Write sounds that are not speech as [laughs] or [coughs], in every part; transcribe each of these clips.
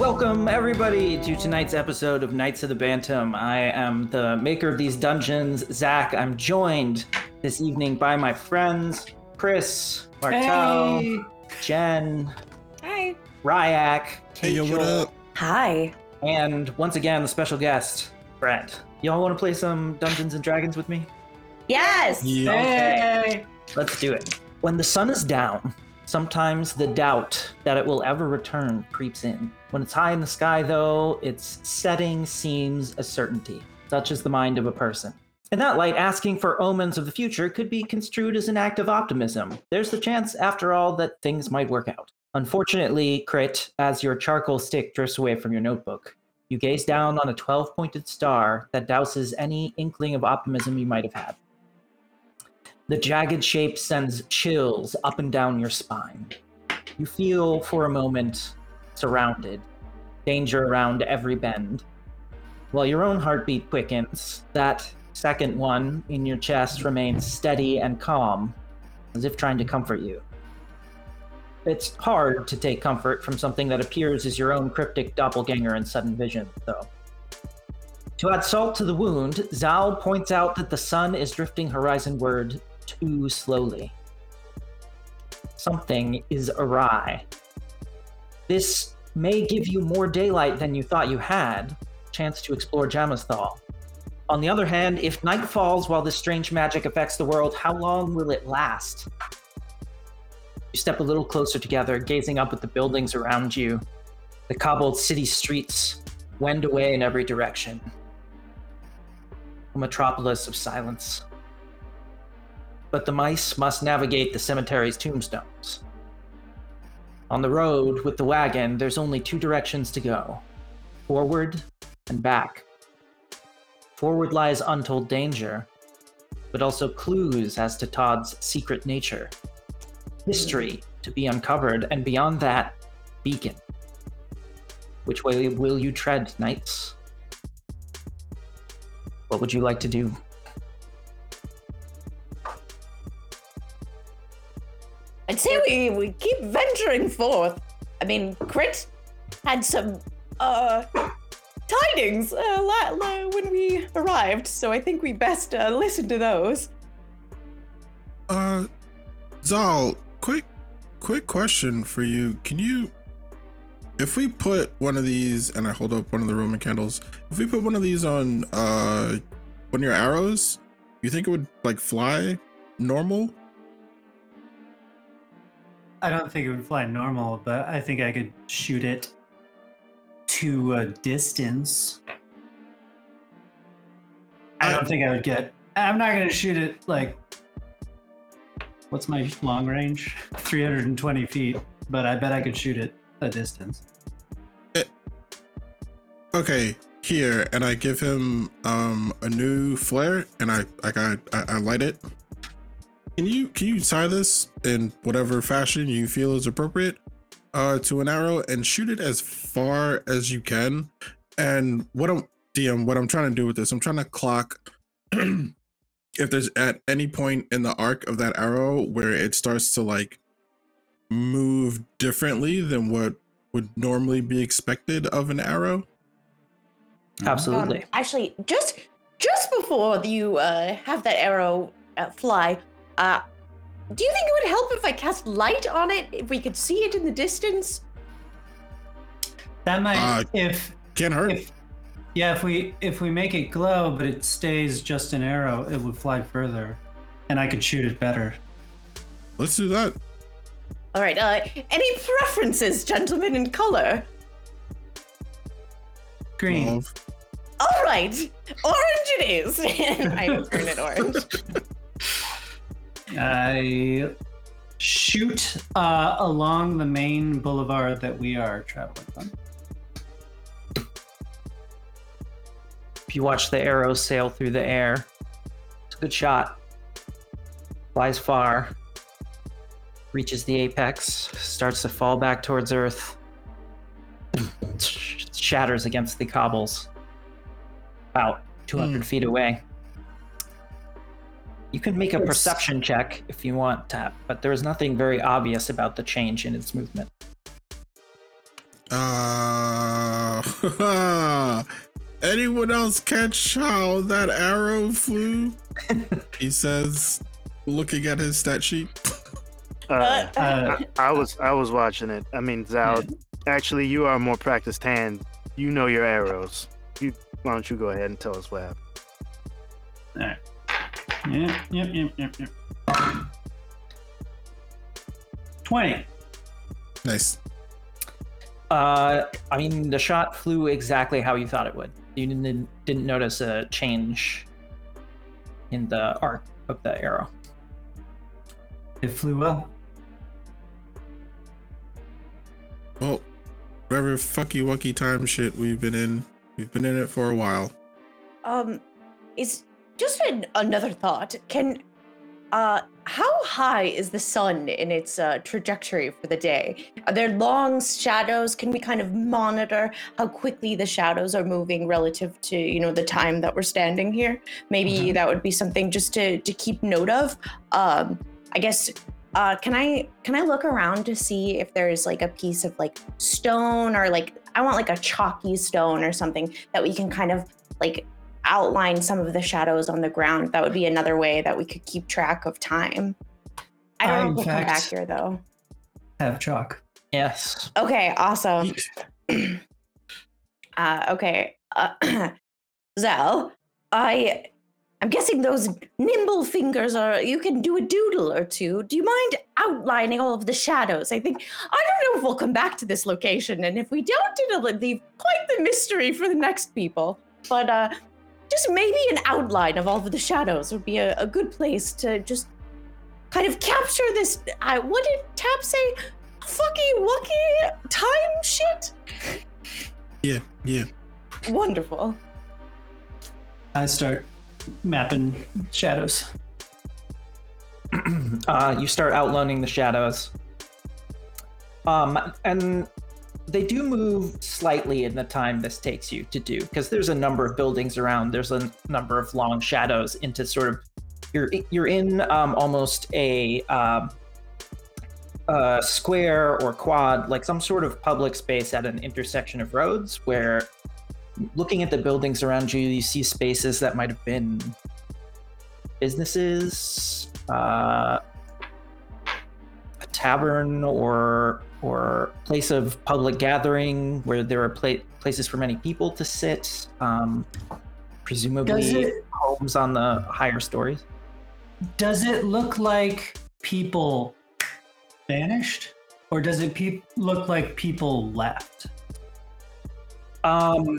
Welcome, everybody, to tonight's episode of Knights of the Bantam. I am the maker of these dungeons, Zach. I'm joined this evening by my friends, Chris, Martel, Hey. Jen, Hi. Ryak, Hey, yo, what up? Hi. and once again, the special guest, Brett. Y'all want to play some Dungeons and Dragons with me? Yes. Yay. Hey. Let's do it. When the sun is down, sometimes the doubt that it will ever return creeps in. When it's high in the sky, though, its setting seems a certainty. Such is the mind of a person. In that light, asking for omens of the future could be construed as an act of optimism. There's the chance, after all, that things might work out. Unfortunately, Crit, as your charcoal stick drifts away from your notebook, you gaze down on a 12 pointed star that douses any inkling of optimism you might have had. The jagged shape sends chills up and down your spine. You feel for a moment surrounded, danger around every bend. While your own heartbeat quickens, that second one in your chest remains steady and calm, as if trying to comfort you. It's hard to take comfort from something that appears as your own cryptic doppelganger in sudden vision, though. To add salt to the wound, Zal points out that the sun is drifting horizonward too slowly. Something is awry. This may give you more daylight than you thought you had, chance to explore Jamasthal. On the other hand, if night falls while this strange magic affects the world, how long will it last? You step a little closer together, gazing up at the buildings around you. The cobbled city streets wend away in every direction. A metropolis of silence. But the mice must navigate the cemetery's tombstones. On the road with the wagon, there's only two directions to go forward and back. Forward lies untold danger, but also clues as to Todd's secret nature. History to be uncovered, and beyond that, beacon. Which way will you tread, knights? What would you like to do? Say we, we keep venturing forth. I mean, Crit had some uh tidings uh, la- la- when we arrived, so I think we best uh, listen to those. Uh, Zal, quick, quick question for you. Can you, if we put one of these, and I hold up one of the Roman candles, if we put one of these on, uh, one of your arrows, you think it would like fly normal? I don't think it would fly normal, but I think I could shoot it to a distance. I don't think I would get. I'm not going to shoot it like. What's my long range? [laughs] 320 feet, but I bet I could shoot it a distance. Okay, here, and I give him um a new flare, and I I I, I light it. Can you can you tie this in whatever fashion you feel is appropriate uh to an arrow and shoot it as far as you can? And what I'm DM, what I'm trying to do with this, I'm trying to clock [clears throat] if there's at any point in the arc of that arrow where it starts to like move differently than what would normally be expected of an arrow. Absolutely. Um, actually, just just before you uh, have that arrow uh, fly, uh, do you think it would help if I cast light on it? If we could see it in the distance? That might, Uh, if Can't hurt. if yeah, if we if we make it glow, but it stays just an arrow, it would fly further, and I could shoot it better. Let's do that. All right. Uh, any preferences, gentlemen, in color? Green. Love. All right, orange it is. [laughs] I turn it orange. [laughs] I shoot uh, along the main boulevard that we are traveling on. If you watch the arrow sail through the air, it's a good shot. Flies far, reaches the apex, starts to fall back towards Earth, [clears throat] shatters against the cobbles about 200 Hmm. feet away. You can make a perception check if you want, Tap, but there is nothing very obvious about the change in its movement. Uh, [laughs] anyone else catch how that arrow flew? [laughs] he says, looking at his stat sheet. Uh, Uh, Uh, I, I was I was watching it. I mean, Zal, actually, you are a more practiced hand. You know your arrows. You why don't you go ahead and tell us what happened? all right. Yep, yep, yep, yep, yep. 20. Nice. Uh, I mean, the shot flew exactly how you thought it would. You didn't didn't notice a change in the arc of the arrow. It flew well. Well, whatever fucky wucky time shit we've been in, we've been in it for a while. Um, is just an, another thought. Can, uh, how high is the sun in its uh, trajectory for the day? Are there long shadows? Can we kind of monitor how quickly the shadows are moving relative to you know the time that we're standing here? Maybe that would be something just to to keep note of. Um, I guess. Uh, can I can I look around to see if there's like a piece of like stone or like I want like a chalky stone or something that we can kind of like outline some of the shadows on the ground. That would be another way that we could keep track of time. I I, don't know if we'll come back here though. Have chalk. Yes. Okay, awesome. [clears throat] uh, okay, uh, [clears throat] Zal, I, I'm guessing those nimble fingers are. You can do a doodle or two. Do you mind outlining all of the shadows? I think I don't know if we'll come back to this location, and if we don't, it'll leave quite the mystery for the next people. But uh, just maybe an outline of all of the shadows would be a, a good place to just kind of capture this. I what did Tap say? Fucky wucky time shit. Yeah, yeah. Wonderful. I start mapping shadows. [clears throat] uh, you start outlining the shadows. Um, and they do move slightly in the time this takes you to do because there's a number of buildings around. There's a number of long shadows into sort of you're you're in um, almost a um, a square or quad, like some sort of public space at an intersection of roads where looking at the buildings around you, you see spaces that might have been businesses, uh, tavern, or or place of public gathering where there are pla- places for many people to sit. Um, presumably, it homes on the higher stories. does it look like people vanished, or does it pe- look like people left, Um,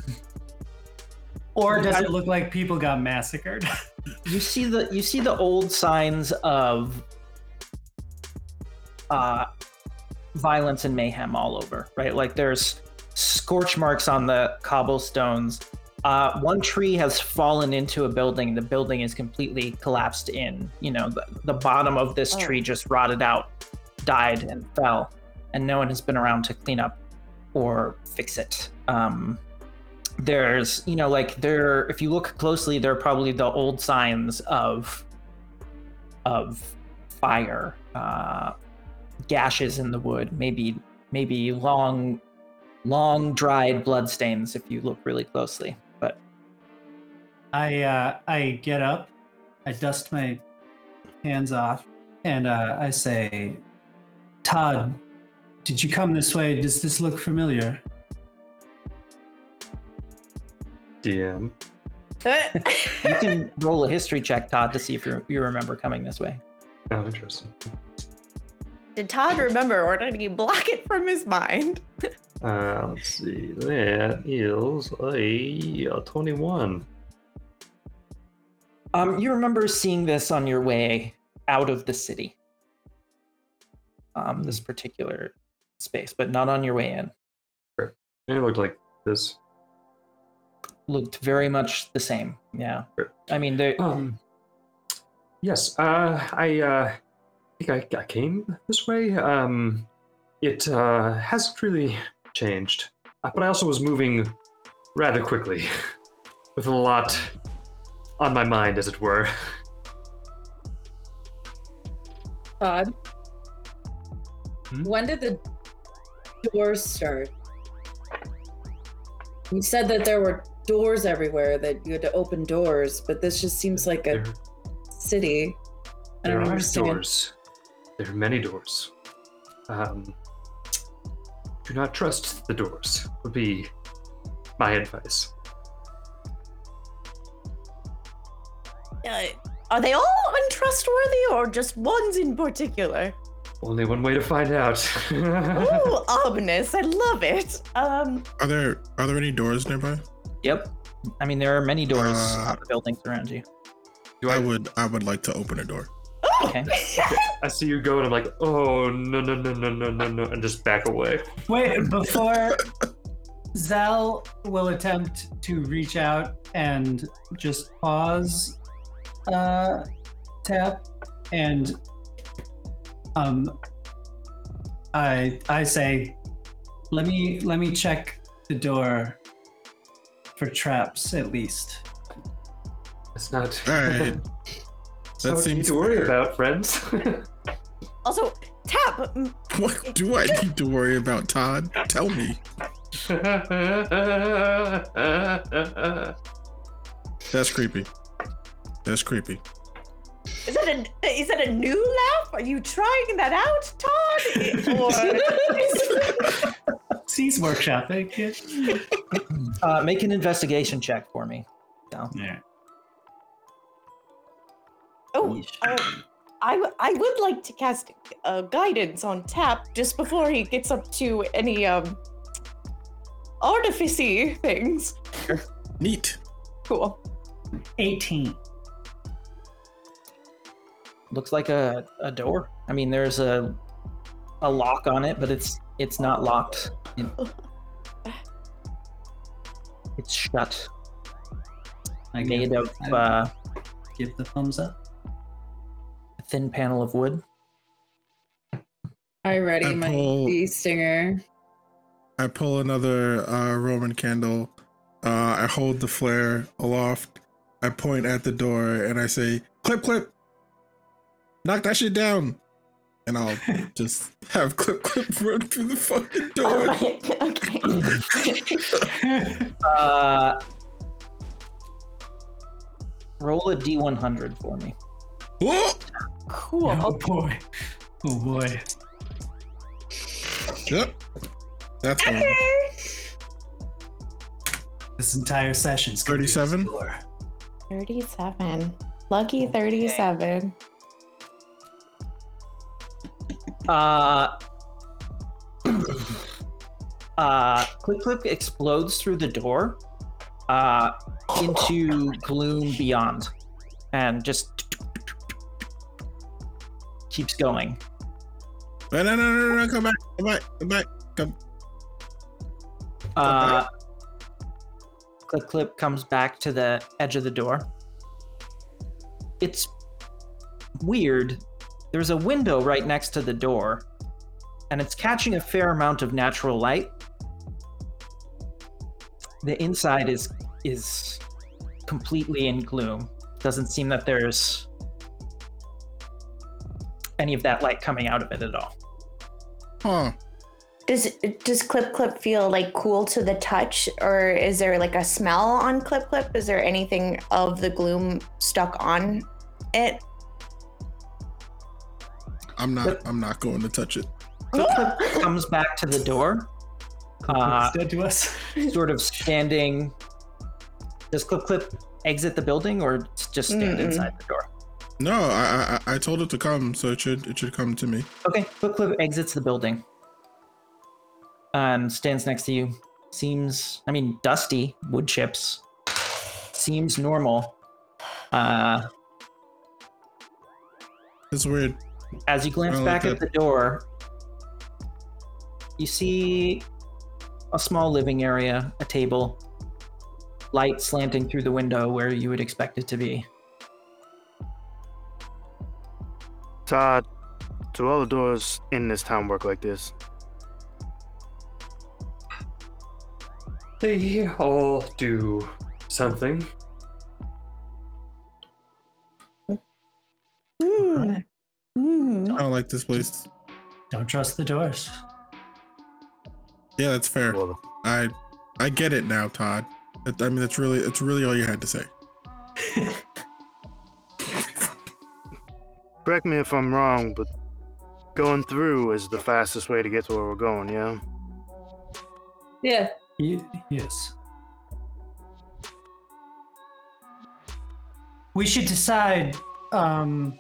or does it look like people got massacred? [laughs] you see the you see the old signs of uh violence and mayhem all over right? Like there's scorch marks on the cobblestones. Uh one tree has fallen into a building. The building is completely collapsed in you know the, the bottom of this Oh. tree just rotted out died and fell. And no one has been around to clean up or fix it. Um there's you know like there if you look closely there are probably the old signs of of fire uh gashes in the wood maybe maybe long long dried bloodstains if you look really closely but I uh, I get up, I dust my hands off, and uh, I say, "Todd, did you come this way? Does this look familiar?" DM. [laughs] you can roll a history check todd to see if you you remember coming this way Oh, interesting. Did Todd remember, or did he block it from his mind? [laughs] Uh, let's see. That is a, a 21. um you remember seeing this on your way out of the city um this particular space but not on your way in And it looked like this. looked very much the same. Yeah. Sure. I mean, they Um. Yes. Uh, I uh, think I, I came this way. Um, it uh, hasn't really changed, uh, but I also was moving rather quickly, [laughs] with a lot on my mind, as it were. Todd, Hmm? when did the doors start? You said that there were doors everywhere, that you had to open doors, but this just seems like a There, city. I don't understand. doors. There are many doors. Um, do not trust the doors. Would be my advice. Uh, are they all untrustworthy or just ones in particular? Only one way to find out. [laughs] Ooh, ominous. I love it. Um, Are there are there any doors nearby? Yep. I mean, there are many doors Uh, on the buildings around you. Do I I, would I would like to open a door. Okay. [laughs] I see you go and I'm like, oh no no no no no no no, and just back away. Wait, before Zal will attempt to reach out and just pause uh tap and um I I say let me let me check the door for traps at least. It's not. All right. [laughs] That That seems seems to worry fair. about, friends. [laughs] also, Tap, What do I need to worry about, Todd? Tell me. [laughs] That's creepy. That's creepy. is that a is that a new laugh? Are you trying that out, Todd? Or [laughs] Cease workshopping. Yeah. Uh, make an investigation check for me. So, Yeah. Oh, Yeesh. uh, I w- I would like to cast uh, guidance on Tap just before he gets up to any um artificey things. Neat. Cool. 18. looks like a, a door. I mean, there's a a lock on it, but it's it's not locked. It- it's shut. I Made give, of uh, give the thumbs up. A thin panel of wood. I ready I my pull- bee stinger. I pull another uh, Roman candle. Uh, I hold the flare aloft. I point at the door and I say, "Clip, clip, knock that shit down." And I'll [laughs] just have clip, clip run through the fucking door. okay. [laughs] Uh, roll a d100 for me. Whoa! Cool. Oh boy. Oh boy. Yep. That's one. This entire session's gonna be 37? obscure. 37. Lucky 37. Uh, [coughs] uh, Clip Clip explodes through the door uh, into gloom beyond and just keeps going. No, no, no, no, no, come back, come back, come back, come. Uh, Clip Clip comes back to the edge of the door. It's weird. There's a window right next to the door, and it's catching a fair amount of natural light. The inside is is completely in gloom. Doesn't seem that there's any of that light coming out of it at all. Huh. Does does Clip Clip feel like cool to the touch, or is there like a smell on Clip Clip? Is there anything of the gloom stuck on it? I'm not. I'm not going to touch it. Clip Clip comes back to the door, uh, dead to us. sort of standing. Does Clip Clip exit the building or just stand Mm-mm. inside the door? No, I, I I told it to come, so it should it should come to me. Okay, Clip exits the building and stands next to you. Seems, I mean, dusty wood chips. Seems normal. Uh, It's weird. as you glance I like back at the door, you see a small living area, a table, light slanting through the window where you would expect it to be. Todd, do all the doors in this town work like this? They all do something. Hmm. I don't like this place. Don't trust the doors. Yeah, that's fair. I I get it now, Todd. I mean, that's really, it's really all you had to say. Correct me if I'm wrong, but going through is the fastest way to get to where we're going, yeah? Yeah. Ye- yes. We should decide. Um,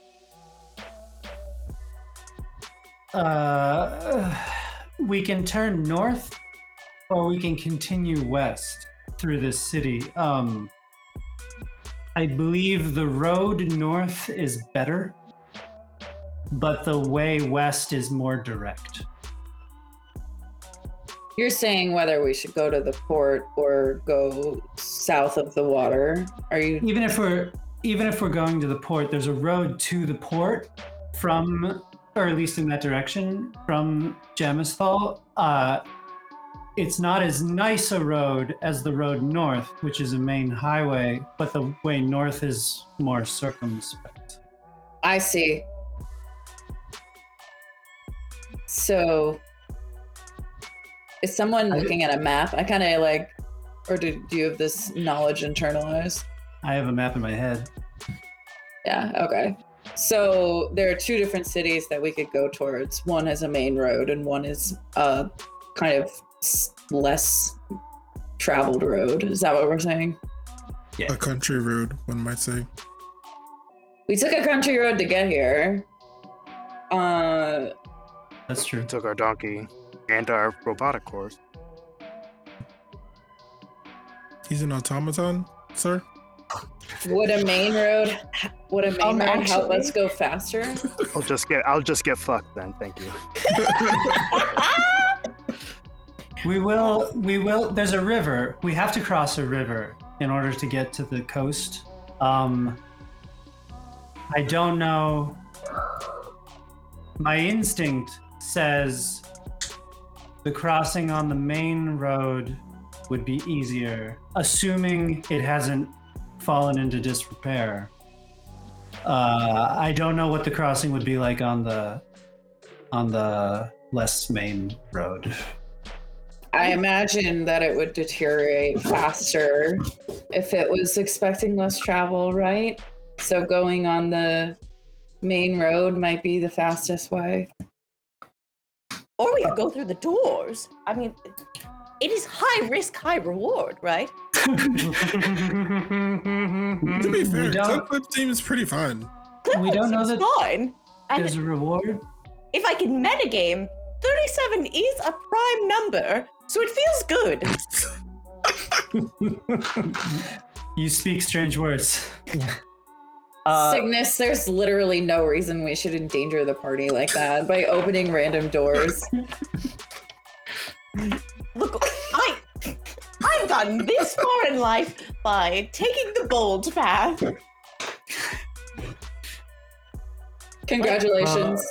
uh, we can turn north, or we can continue west through this city. Um, I believe the road north is better, but the way west is more direct. You're saying whether we should go to the port or go south of the water. Are you even if we're even if we're going to the port there's a road to the port from or at least in that direction from Jamisthal. uh it's not as nice a road as the road north which is a main highway but the way north is more circumspect I see. So, is someone looking at a map? I kind of like, or do, do you have this knowledge internalized? i have a map in my head Yeah, okay. So, there are two different cities that we could go towards. One has a main road, and one is a kind of less traveled road. Is that what we're saying? Yeah. A country road, one might say. We took a country road to get here. Uh, that's true Took our donkey and our robotic horse. He's an automaton, sir. would a main road would a main Um, road help actually- us go faster? [laughs] I'll just get I'll just get fucked then, thank you. [laughs] we will we will there's a river we have to cross a river in order to get to the coast um i don't know my instinct says the crossing on the main road would be easier assuming it hasn't fallen into disrepair uh i don't know what the crossing would be like on the on the less main road I imagine that it would deteriorate faster if it was expecting less travel, right? So going on the main road might be the fastest way. Or we could go through the doors. I mean, it is high risk, high reward, right? [laughs] To be fair, We don't- Clip pretty fun. We don't know It's that- fine. And There's a reward. if I can metagame, 37 is a prime number, so it feels good. [laughs] You speak strange words. [laughs] Uh, Cygnus, there's literally no reason we should endanger the party like that by opening random doors. Look, I I've gotten this far in life by taking the bold path. Congratulations.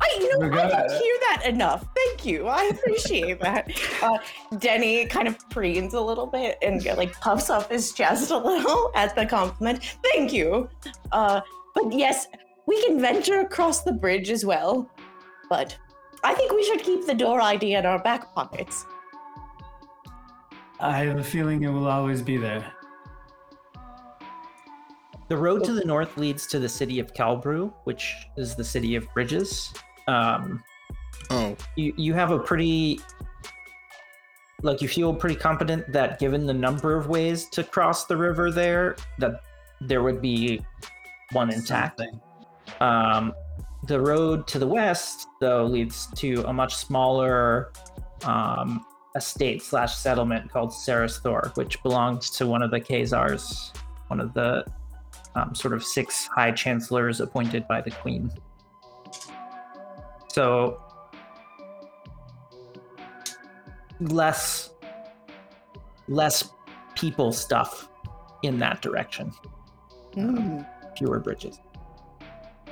I, you know I don't hear that enough. Thank you. I appreciate that. Uh, Denny kind of preens a little bit and like puffs up his chest a little [laughs] at the compliment. Thank you. Uh, but yes, we can venture across the bridge as well. But I think we should keep the door ID in our back pockets. I have a feeling it will always be there. The road to the north leads to the city of Calbrew, which is the city of bridges. Um, Oh, you you have a pretty like you feel pretty confident that given the number of ways to cross the river there, that there would be one intact. Um, the road to the west, though, leads to a much smaller um, estate slash settlement called Sarasthor, which belongs to one of the Khazars, one of the um, sort of six high chancellors appointed by the queen. So less less people stuff in that direction. Hmm. Fewer bridges.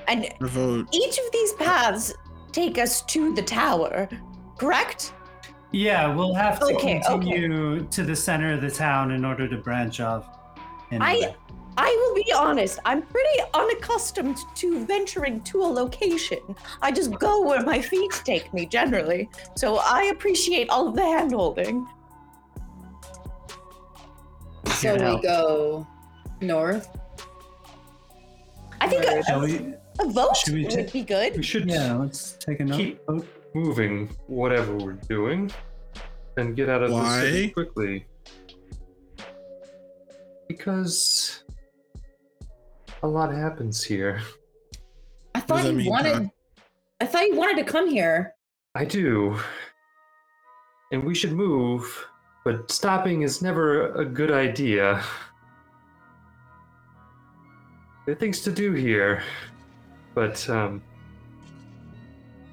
And revolt. each of these paths take us to the tower, correct? Yeah, we'll have to Okay, okay. continue to the center of the town in order to branch off. anyway. I will be honest, I'm pretty unaccustomed to venturing to a location. I just go where my feet take me generally. So I appreciate all of the hand holding. So we go north. I think a, Shall we? a vote Should we would take- be good. We should Yeah, let's take a. Keep- vote. moving whatever we're doing and get out of the city Why? quickly. Because a lot happens here. I thought that you mean, wanted. Todd? I thought you wanted to come here. I do. And we should move, but stopping is never a good idea. There are things to do here, but um,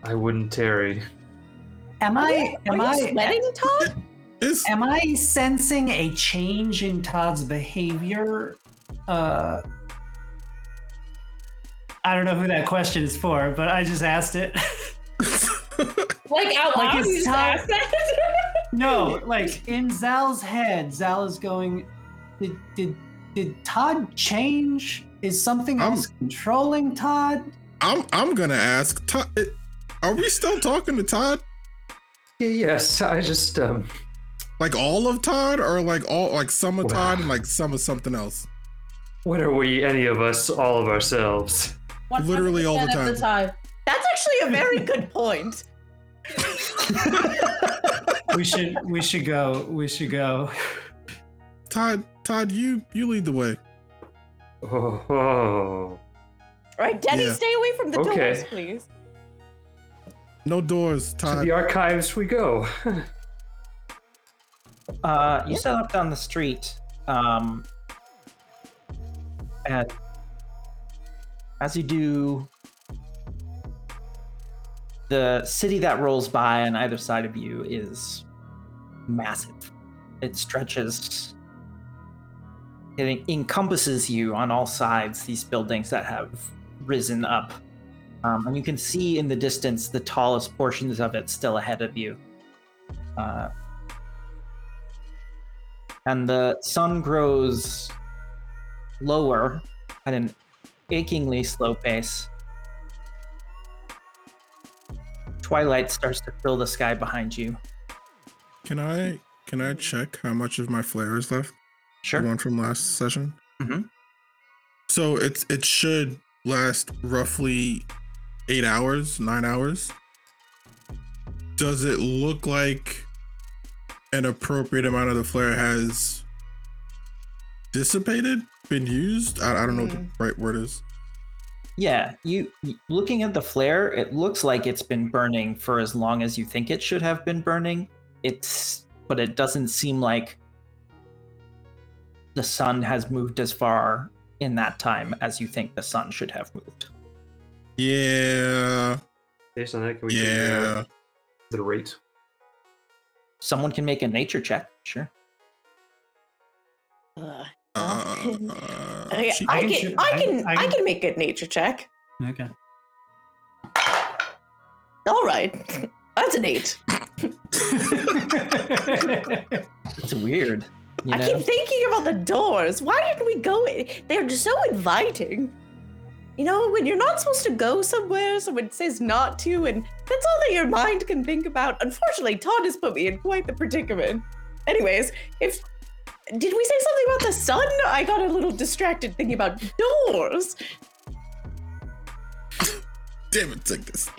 I wouldn't tarry. Am I? Are Am you I? sweating, Todd? It's Am I sensing a change in Todd's behavior? Uh, I don't know who that question is for, but I just asked it. [laughs] Like out Like loud, it's you just asked that? [laughs] no, like in Zal's head, Zal is going. Did did did Todd change? Is something I'm- else controlling Todd? I'm I'm gonna ask Todd. Are we still talking to Todd? Yeah, yes, I just um, Like all of Todd, or like all like some of Wow. Todd and like some of something else? when are we any of us all of ourselves? Literally all the 100% of time. That's actually a very good point. [laughs] We should we should go. We should go. Todd, Todd, you you lead the way. Oh, oh. Right, Denny, Yeah. stay away from the Okay. doors, please. No doors, Todd. to the archives we go. Uh, you set up down the street, um, and as you do, the city that rolls by on either side of you is massive. It stretches, it encompasses you on all sides. These buildings that have risen up, um, and you can see in the distance the tallest portions of it still ahead of you. Uh, and the sun grows lower at an achingly slow pace. Twilight starts to fill the sky behind you. Can I can I check how much of my flare is left? Sure. The one from last session. Mm-hmm. So it's it should last roughly eight hours, nine hours. Does it look like an appropriate amount of the flare has dissipated, been used? I, I don't know what the mm. right word is. Yeah, you looking at the flare, it looks like it's been burning for as long as you think it should have been burning. It's but it doesn't seem like the sun has moved as far in that time as you think the sun should have moved. Yeah, Based on that, can we uh, yeah. the rate? Someone can make a nature check, sure. Ugh. Uh, I, she- I can can, shoot- I I- can, I I can- can make a nature check. Okay. All right, that's an eight. [laughs] It's weird. You I keep thinking about the doors. Why didn't we go? in? They're just so inviting. You know, when you're not supposed to go somewhere, someone says not to, and that's all that your mind can think about. Unfortunately, Todd has put me in quite the predicament. Anyways, if did we say something about the sun? I got a little distracted thinking about doors. Damn it, take this.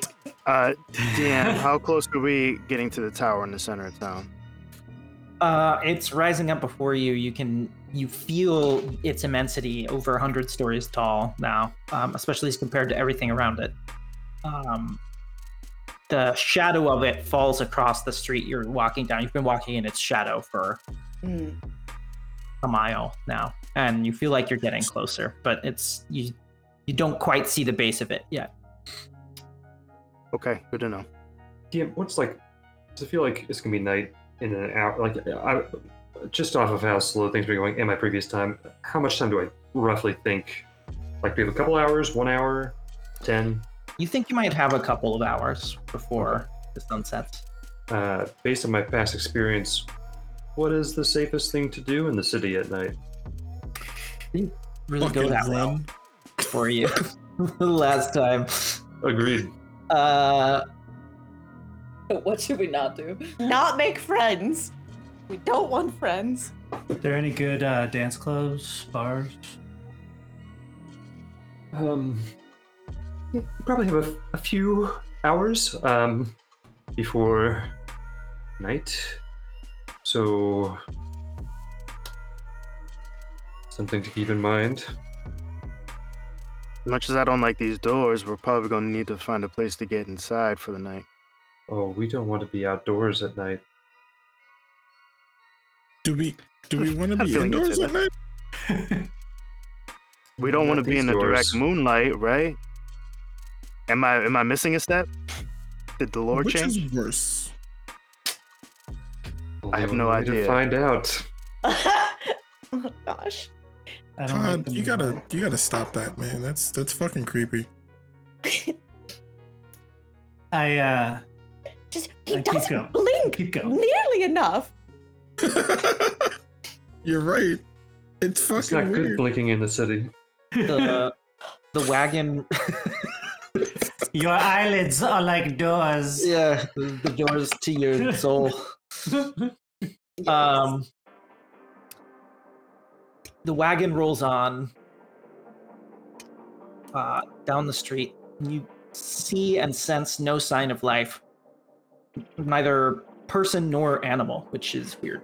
Uh, DM, how close are we getting to the tower in the center of town? Uh, it's rising up before you. You can you feel its immensity, over hundred stories tall now, um, especially as compared to everything around it. Um, the shadow of it falls across the street you're walking down. You've been walking in its shadow for Hmm. A mile now, and you feel like you're getting closer, but it's you. You don't quite see the base of it yet. Okay, good to know. Yeah, what's like? Does it feel like it's gonna be night in an hour? Like, I, just off of how slow things were going in my previous time, how much time do I roughly think? Like, do we have a couple hours, one hour, ten? You think you might have a couple of hours before the sun sets. Uh, based on my past experience, what is the safest thing to do in the city at night? really go Fucking that well for you [laughs] last time. Agreed. Uh, What should we not do? Not make friends. We don't want friends. Are there any good uh, dance clubs, bars? Um, yeah, we probably have a, a few hours um, before night. So, something to keep in mind. As much as I don't like these doors, we're probably going to need to find a place to get inside for the night. Oh, we don't want to be outdoors at night. Do we do we want to I'm be feeling indoors it, at night? [laughs] We don't want to be in these the direct moonlight, right? Am I am I missing a step? Did the lore Which change? is worse? I have no idea. To find out. [laughs] oh gosh. I don't like Todd, you gotta you gotta stop that, man. That's that's fucking creepy. [laughs] I uh, Just he I doesn't going. blink keep going. nearly enough. [laughs] You're right. It's fucking It's not good blinking in the city. the the wagon. Your eyelids are like doors. yeah, the, the doors to your soul. Um, the wagon rolls on uh, down the street. You see and sense no sign of life, neither person nor animal, which is weird.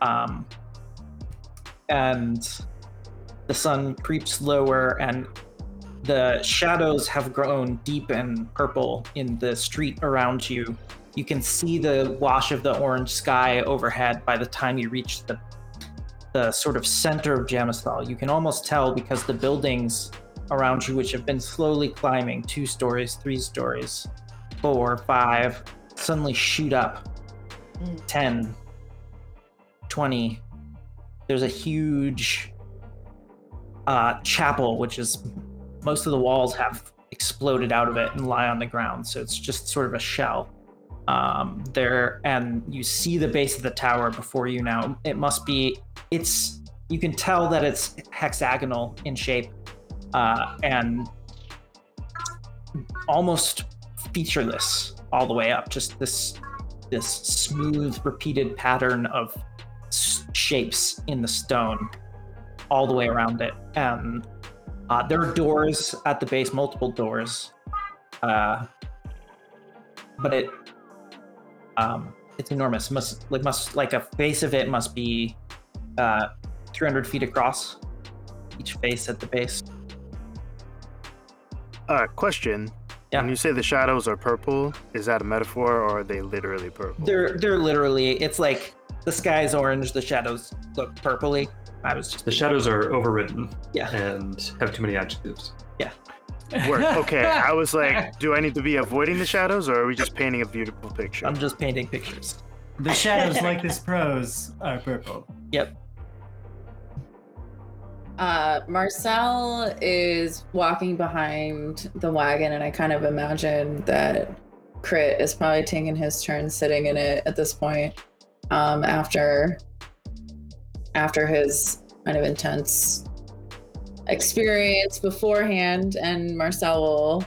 Um, and the sun creeps lower, and the shadows have grown deep and purple in the street around you you can see the wash of the orange sky overhead by the time you reach the the sort of center of Jamisthal. You can almost tell because the buildings around you, which have been slowly climbing two stories, three stories, four, five, suddenly shoot up Mm. 10, 20. There's a huge uh, chapel, which is most of the walls have exploded out of it and lie on the ground. So it's just sort of a shell um, there and you see the base of the tower before you now it must be it's you can tell that it's hexagonal in shape uh, and almost featureless all the way up just this this smooth repeated pattern of shapes in the stone all the way around it and uh, there are doors at the base multiple doors uh, but it um, it's enormous. Must like must like a face of it must be uh, 300 feet across. Each face at the base. Uh, question. Yeah. When you say the shadows are purple, is that a metaphor or are they literally purple? They're they're literally. It's like the sky is orange, the shadows look purpley. I was just The shadows are overwritten yeah. and have too many adjectives. Yeah. Work. Okay, I was like, [laughs] do I need to be avoiding the shadows or are we just painting a beautiful picture? I'm just painting pictures. The shadows like this prose are purple. Yep. Uh, Marcel is walking behind the wagon, and I kind of imagine that Crit is probably taking his turn sitting in it at this point. Um, after after his kind of intense experience beforehand, and Marcel will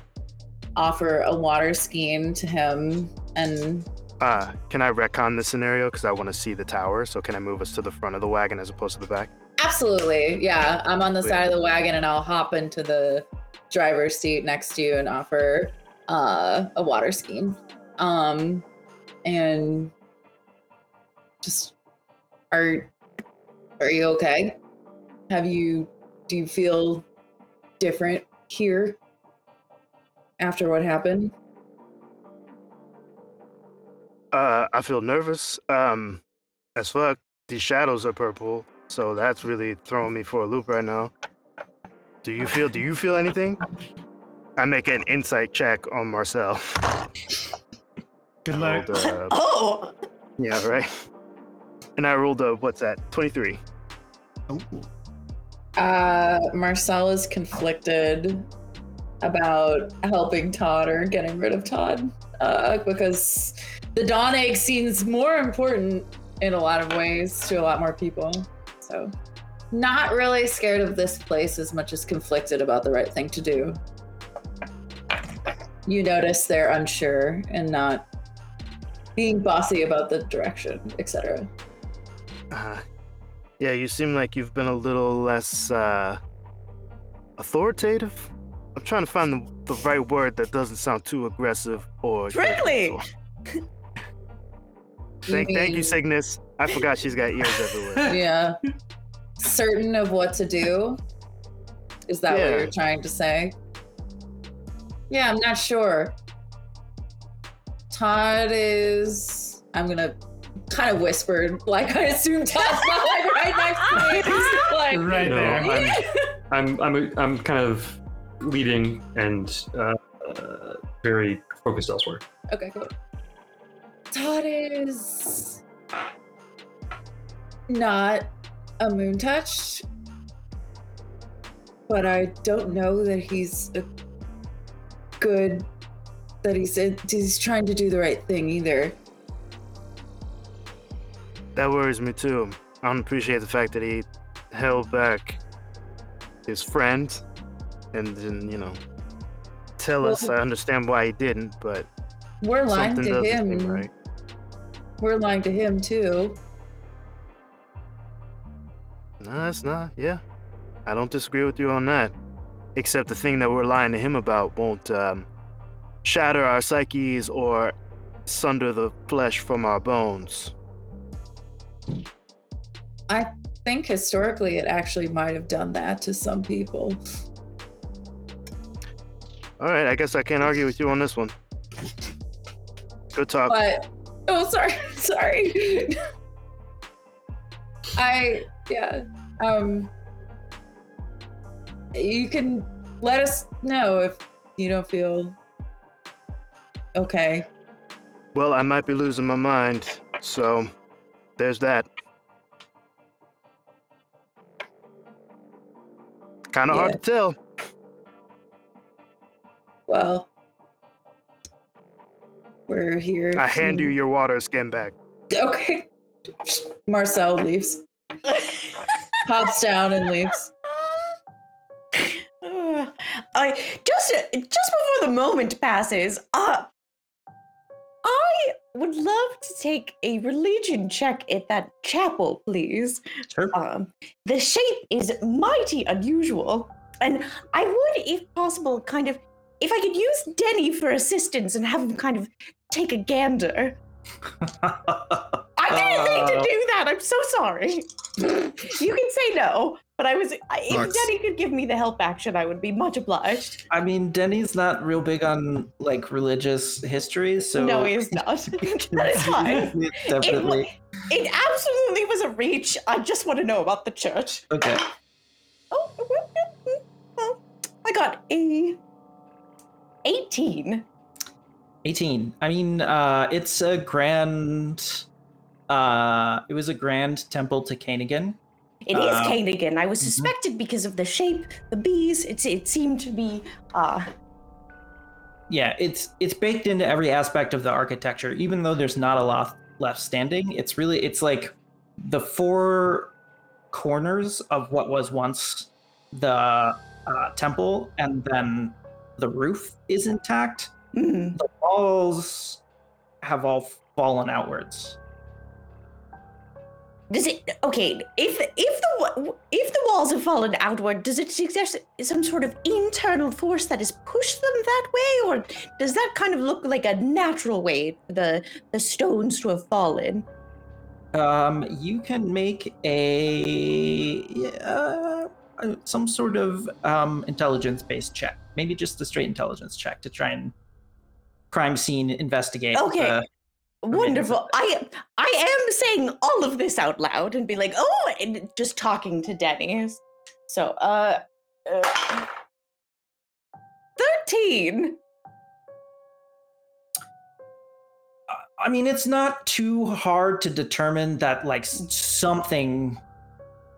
offer a waterskin to him, and Uh, can I retcon the scenario because I want to see the tower? So can I move us to the front of the wagon as opposed to the back? Absolutely. Yeah. I'm on the side of the wagon and I'll hop into the driver's seat next to you and offer uh, a waterskin. Um, and just are are you okay? Have you do you feel different here after what happened? Uh, I feel nervous. Um, as fuck. These shadows are purple, so that's really throwing me for a loop right now. Do you feel? Do you feel anything? I make an insight check on Marcel. Good luck. rolled a- [laughs] Oh, yeah, right. And I rolled a what's that? Twenty-three. Uh, Marcel is conflicted about helping Todd or getting rid of Todd uh, because the Dawn Egg seems more important in a lot of ways to a lot more people. So not really scared of this place as much as conflicted about the right thing to do. You notice they're unsure and not being bossy about the direction, etc. Uh, yeah, you seem like you've been a little less uh, authoritative. I'm trying to find the, the right word that doesn't sound too aggressive or. Friendly. judgmental. [laughs] Thank, thank you, mean- Cygnus. I forgot she's got ears everywhere. [laughs] Yeah. Certain of what to do? Is that Yeah. what you're trying to say? Yeah, I'm not sure. Todd is. I'm gonna kind of whispered, like I assume Todd's behind right next to me. He's [laughs] like, Right No, there. I'm, [laughs] I'm, I'm, I'm kind of leading and uh, uh, very focused elsewhere. Okay, cool. Todd is not a moon touch, but I don't know that he's a good. That he's he's trying to do the right thing either. That worries me too. I don't appreciate the fact that he held back his friend and then, you know, tell us. I understand why he didn't, but We're lying to him. right. We're lying to him too. No, that's not. Yeah. I don't disagree with you on that. Except the thing that we're lying to him about won't um, shatter our psyches or sunder the flesh from our bones. I think historically it actually might have done that to some people. All right, I guess I can't argue with you on this one. Good talk. But oh, sorry, [laughs] sorry. I yeah. Um, you can let us know if you don't feel okay. Well, I might be losing my mind, so there's that. Kind of hard to tell. Well, we're here. I hand to- you your waterskin bag. Okay. Marcel leaves, hops down and leaves. [sighs] I just just before the moment passes, uh, I would love to take a religion check at that chapel, please. Sure. Um, the shape is mighty unusual, and I would, if possible, kind of, if I could use Denny for assistance and have him kind of take a gander. [laughs] I didn't think to Uh, do that. I'm so sorry. [laughs] you can say no, but I was. I- If. Denny could give me the help action, I would be much obliged. I mean, Denny's not real big on like religious history, so no, he is [laughs] not. [laughs] that is fine. Definitely. It absolutely was a reach. I just want to know about the church. Okay. Oh, I got a 18. 18. I mean, uh, it's a grand. Uh, it was a grand temple to Kanigan. It is Uh. I was mhm. suspected because of the shape, the bees. It's it seemed to be uh Yeah, it's it's baked into every aspect of the architecture. Even though there's not a lot left standing, it's really it's like the four corners of what was once the uh, temple, and then the roof is intact. mm, The walls have all fallen outwards. Does it okay? If if the if the walls have fallen outward, does it suggest some sort of internal force that has pushed them that way, or does that kind of look like a natural way for the the stones to have fallen? Um, you can make a uh, uh, some sort of um, intelligence-based check. Maybe just a straight intelligence check to try and crime scene investigate. Okay. the- Wonderful. I I am saying all of this out loud and be like, oh, and just talking to Denny. So, uh, uh thirteen. I mean, it's not too hard to determine that like something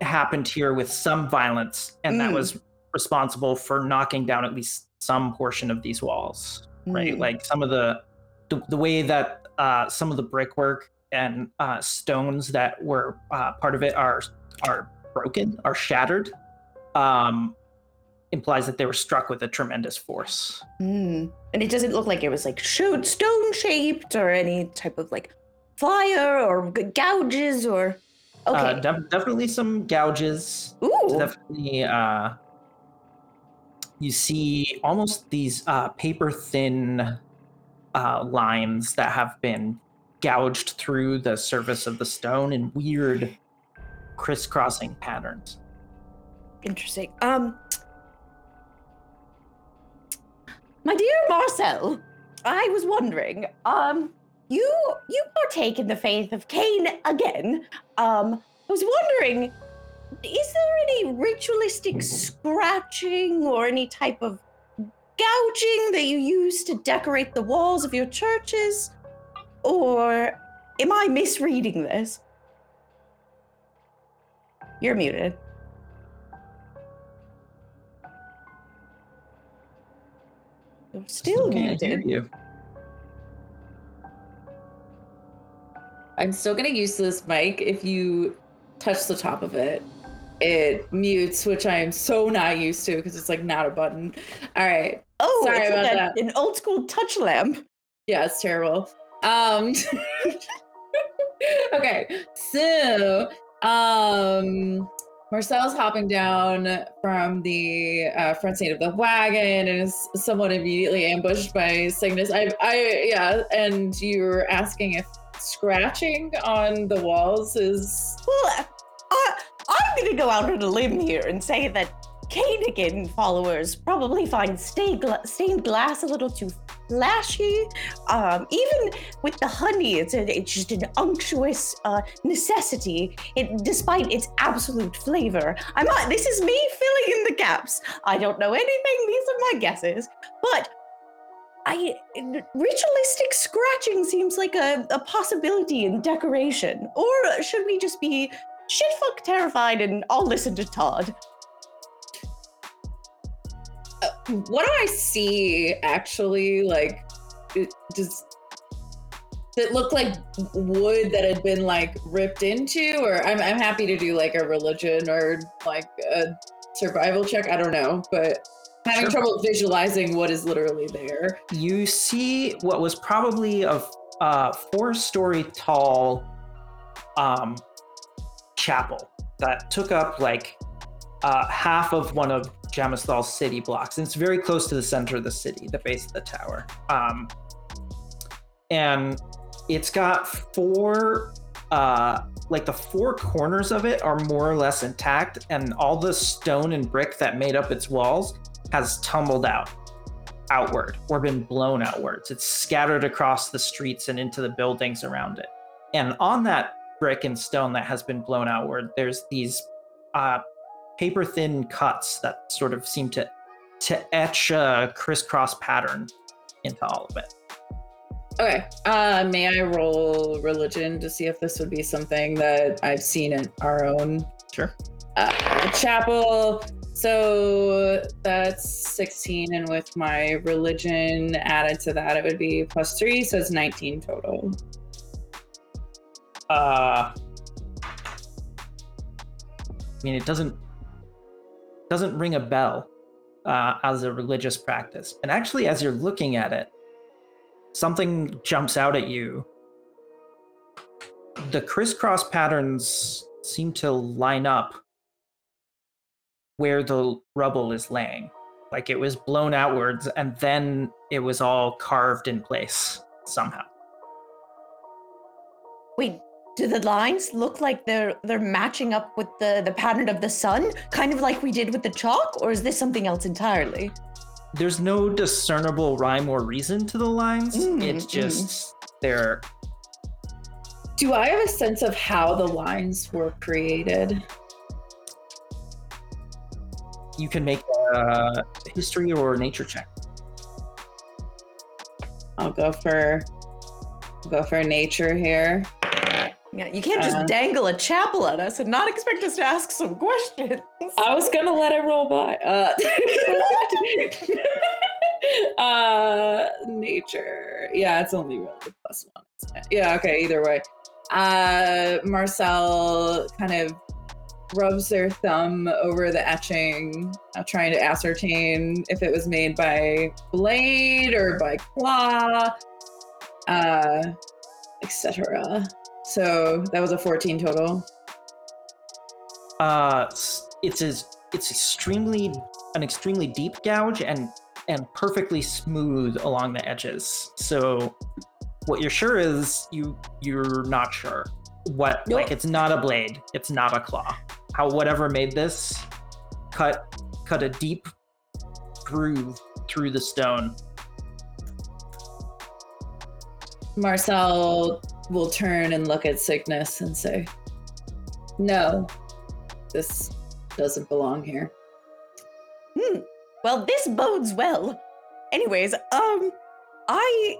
happened here with some violence, and that Mm. was responsible for knocking down at least some portion of these walls. right? Mm. Like some of the, the the way that uh, some of the brickwork and uh, stones that were uh, part of it are are broken are shattered um, implies that they were struck with a tremendous force. Hmm. And it doesn't look like it was like shoot stone shaped or any type of like fire or gouges or. Okay. Uh, def- definitely some gouges. Ooh. Definitely, uh, you see almost these uh, paper thin uh, lines that have been gouged through the surface of the stone in weird crisscrossing patterns. Interesting. Um, my dear Marcel, I was wondering, um, you you partake in the faith of Cain again. Um, I was wondering, is there any ritualistic scratching or any type of gouging that you use to decorate the walls of your churches, or am I misreading this? You're muted. You're still can't hear muted. you. I'm still gonna use this mic. If you touch the top of it, it mutes, which I am so not used to because it's like not a button. All right. Oh, Sorry it's about like a- that. an old school touch lamp. Yeah, it's terrible. Um [laughs] Okay, so um Marcel's hopping down from the uh, front seat of the wagon and is somewhat immediately ambushed by Cygnus. I, I, yeah, and you're asking if scratching on the walls is Well, I, I'm going to go out on a limb here and say that Kanigan followers probably find stained, gla- stained glass a little too flashy. Um, even with the honey, it's, a, it's just an unctuous uh, necessity, it, despite its absolute flavor. I'm not, this is me filling in the gaps. I don't know anything. These are my guesses. But I ritualistic scratching seems like a, a possibility in decoration. Or should we just be shitfuck terrified and I'll listen to Todd? what do I see actually? Like, it does does it look like wood that had been like ripped into? Or I'm, I'm happy to do like a religion or like a survival check. I don't know, but having Sure. trouble visualizing what is literally there. You see what was probably a uh, four-story tall um, chapel that took up like uh, half of one of Jamisthal's city blocks. And it's very close to the center of the city, the base of the tower. Um, and it's got four, uh, like the four corners of it are more or less intact, and all the stone and brick that made up its walls has tumbled out outward or been blown outwards. It's scattered across the streets and into the buildings around it. And on that brick and stone that has been blown outward, there's these uh, paper thin cuts that sort of seem to to etch a crisscross pattern into all of it. Okay. Uh, may I roll religion to see if this would be something that I've seen in our own Sure. uh, chapel? So that's 16, and with my religion added to that, it would be plus three, so it's 19 total. Uh, I mean, it doesn't doesn't ring a bell uh, as a religious practice. And actually, as you're looking at it, something jumps out at you. The crisscross patterns seem to line up where the rubble is laying. Like it was blown outwards and then it was all carved in place somehow. Wait, do the lines look like they're they're matching up with the the pattern of the sun, kind of like we did with the chalk, or is this something else entirely? there's no discernible rhyme or reason to the lines. Mm, it's mm. just they're Do I have a sense of how the lines were created? you can make a history or nature check. I'll go for go for nature here. Yeah, you can't just Uh. dangle a chapel at us and not expect us to ask some questions. I was gonna let it roll by. Uh, [laughs] uh nature. Yeah, it's only really plus one. Yeah, okay, either way. Uh Marcel kind of rubs their thumb over the etching, uh, trying to ascertain if it was made by blade or by claw, uh, etc. So that was a 14 total. Uh, it's as it's extremely an extremely deep gouge and and perfectly smooth along the edges. So what you're sure is you you're not sure what like it's not a blade, it's not a claw. How whatever made this cut cut a deep groove through the stone. Marcel will turn and look at Cygnus and say, No, this doesn't belong here. Hmm. Well, this bodes well. Anyways, um, I,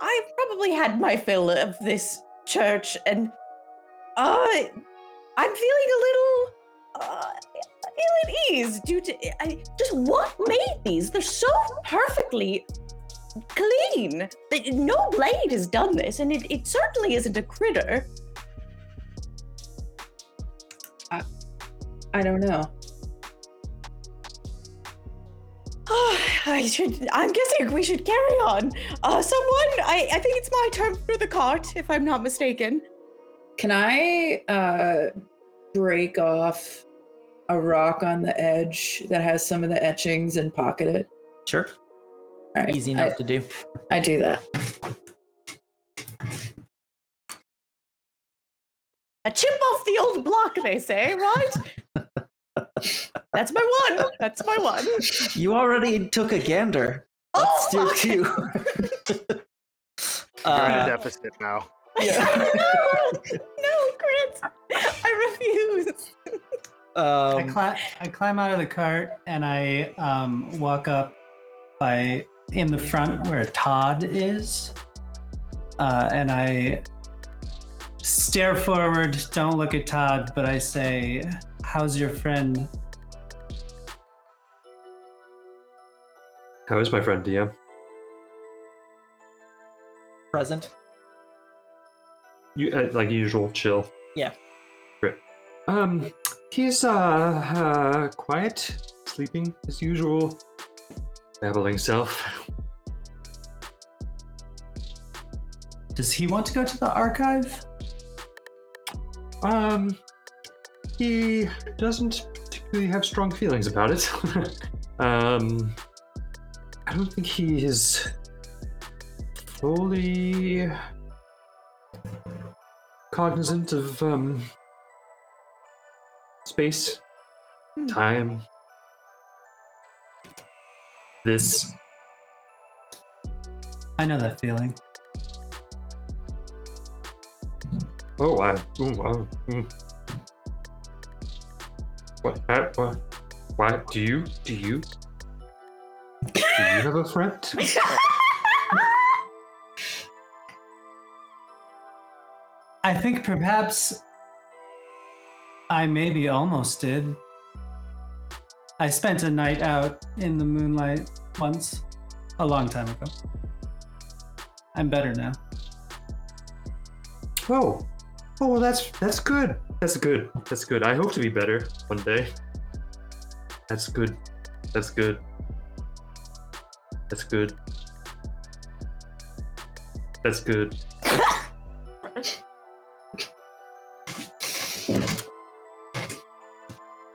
I've probably had my fill of this church, and uh, I'm feeling a little uh, ill at ease due to I, just what made these. They're so perfectly clean. that No blade has done this, and it, it certainly isn't a critter. I, I don't know. [sighs] I should. I'm guessing we should carry on. Uh, someone. I. I think it's my turn for the cart, if I'm not mistaken. Can I uh, break off a rock on the edge that has some of the etchings and pocket it? Sure. All right, Easy enough I, to do. I do that. A chip off the old block, they say, right? That's my one. That's my one. You already took a gander. Let's Oh, do fuck. two. [laughs] You're in a uh, deficit now. [laughs] Yeah. no, no, Chris. I refuse. I, um, cli- I climb out of the cart and I um, walk up by in the front where Todd is, uh, and I stare forward. Don't look at Todd, but I say, "How's your friend?" How is my friend DM? present. You uh, like usual, chill. Yeah. Great. Um, he's uh, uh quiet, sleeping as usual, babbling self. Does he want to go to the archive? Um, he doesn't particularly have strong feelings about it. [laughs] um, I don't think he is fully cognizant of um space, time. This I know that feeling. Oh, I. Ooh, wow. mm. What? Uh, what? Why? Do you? Do you? Do you have a friend? [laughs] I think perhaps I maybe almost did. I spent a night out in the moonlight once, a long time ago. I'm better now. Oh. Oh, well, that's that's good. That's good. That's good. I hope to be better one day. That's good. That's good. That's good. That's good.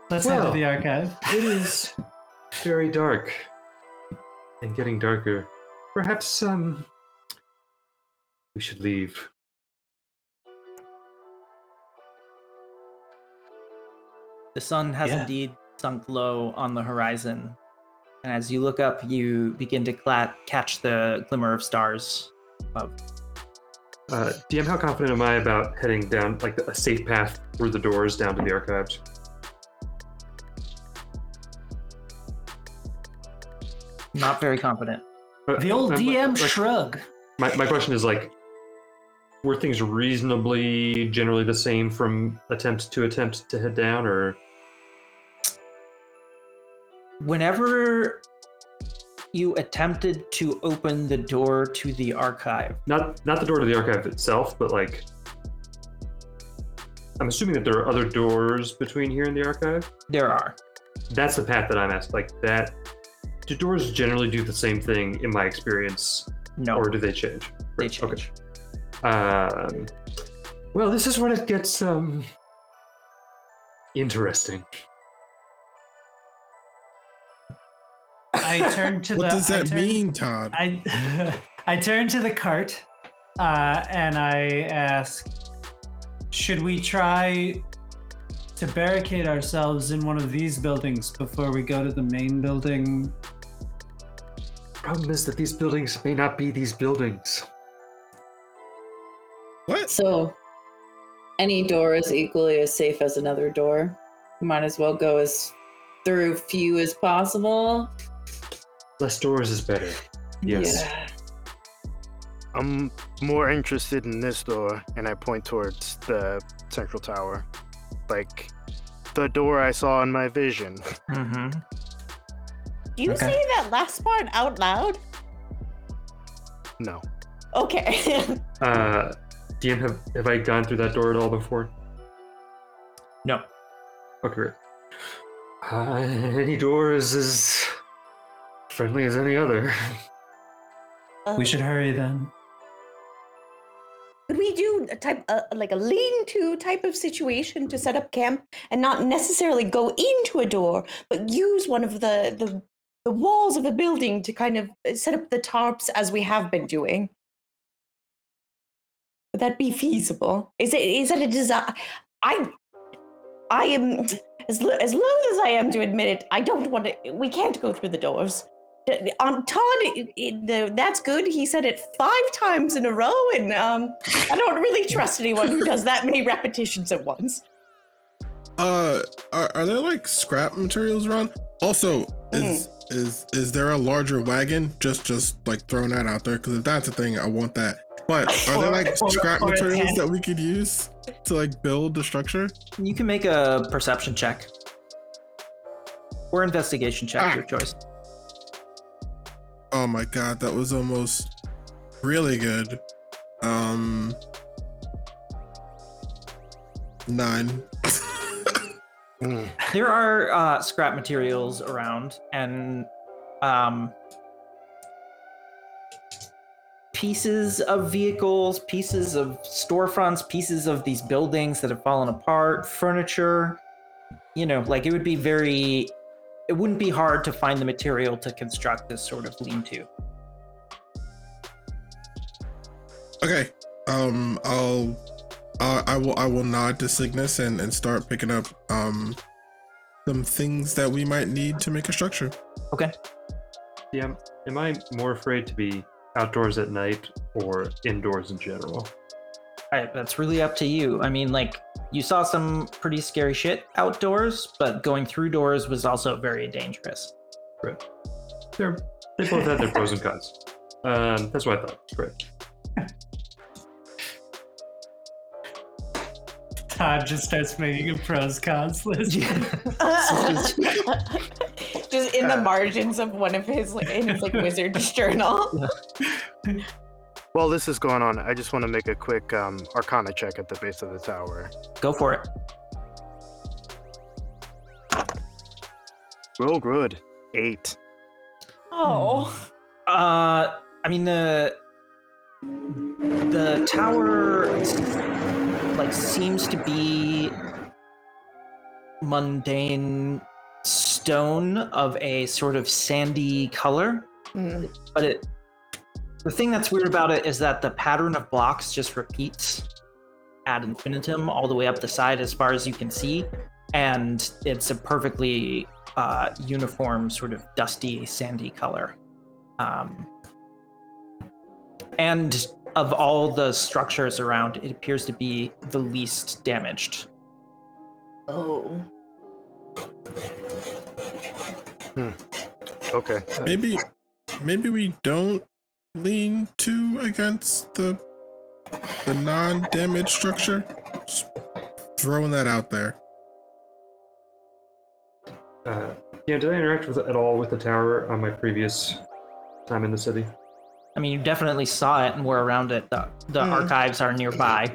Let's head to the archive. It is very dark and getting darker. Perhaps um we should leave. The sun has Yeah. indeed sunk low on the horizon. And as you look up, you begin to cla- catch the glimmer of stars above. Uh, DM, how confident am I about heading down like a safe path through the doors down to the archives? Not very confident. The old DM like, shrug. My, my question is like, were things reasonably generally the same from attempt to attempt to head down, or Whenever you attempted to open the door to the archive, not not the door to the archive itself, but like I'm assuming that there are other doors between here and the archive. There are. That's the path that I'm asked Like that. Do doors generally do the same thing in my experience, No, or do they change? they change. Okay. Um, well, this is when it gets um interesting. I turn to [laughs] What the. does that turn- mean, Todd? I [laughs] I turn to the cart, uh, and I ask, "Should we try to barricade ourselves in one of these buildings before we go to the main building?" Problem is that these buildings may not be these buildings. What? So, any door is equally as safe as another door. Might as well go as through few as possible. Less doors is better. Yes. Yeah. I'm more interested in this door, and I point towards the central tower, like the door I saw in my vision. Mm-hmm. Do you Okay. say that last part out loud? No, Okay. [laughs] Uh, DM, have, have I gone through that door at all before? No. Okay, great. Uh, any door is as friendly as any other. We should hurry then. Could we do a type, uh, like a lean-to type of situation to set up camp, and not necessarily go into a door, but use one of the the, the walls of a building to kind of uh, set up the tarps as we have been doing? Would that be feasible? Is it is that a desire? I I am as lo- as loath as I am to admit it. I don't want to. We can't go through the doors. On Todd, it, it, the, that's good. He said it five times in a row, and um, I don't really trust anyone who does that many repetitions at once. Uh, are, are there like scrap materials around? Also, is is is there a larger wagon? Just just like throwing that out there, because if that's a thing, I want that. But [laughs] are there like Or- or- scrap or materials that we could use to like build the structure? You can make a perception check. Or investigation check, Ah. your choice. Oh my god, that was almost really good. Um, nine. Hmm. There are uh, scrap materials around, and um, pieces of vehicles, pieces of storefronts, pieces of these buildings that have fallen apart, furniture. You know, like it would be very. It wouldn't be hard to find the material to construct this sort of lean-to. Okay. Um, I'll, uh, I will, I will nod to Cygnus and and start picking up um some things that we might need to make a structure. Okay. Yeah. am I more afraid to be outdoors at night or indoors in general? I, that's really up to you. I mean, like, you saw some pretty scary shit outdoors, but going through doors was also very dangerous. They're, they both had their pros and cons. Um, that's what I thought. Great. Todd just starts making a pros cons list. [laughs] [laughs] [laughs] Just in the margins of one of his, like, in his like wizard's [laughs] journal. While this is going on, I just want to make a quick um, Arcana check at the base of the tower. Go for it. Real good. Eight. Oh. Uh, I mean the the tower like seems to be mundane stone of a sort of sandy color, Hmm. but it the thing that's weird about it is that the pattern of blocks just repeats ad infinitum all the way up the side as far as you can see, and it's a perfectly uh, uniform sort of dusty sandy color. Um, and of all the structures around, it appears to be the least damaged. Oh. Okay. Maybe, maybe we don't lean too against the the non-damaged structure. Just throwing that out there. Uh, yeah, did I interact with at all with the tower on my previous time in the city? I mean, you definitely saw it and were around it. The, the Hmm. archives are nearby.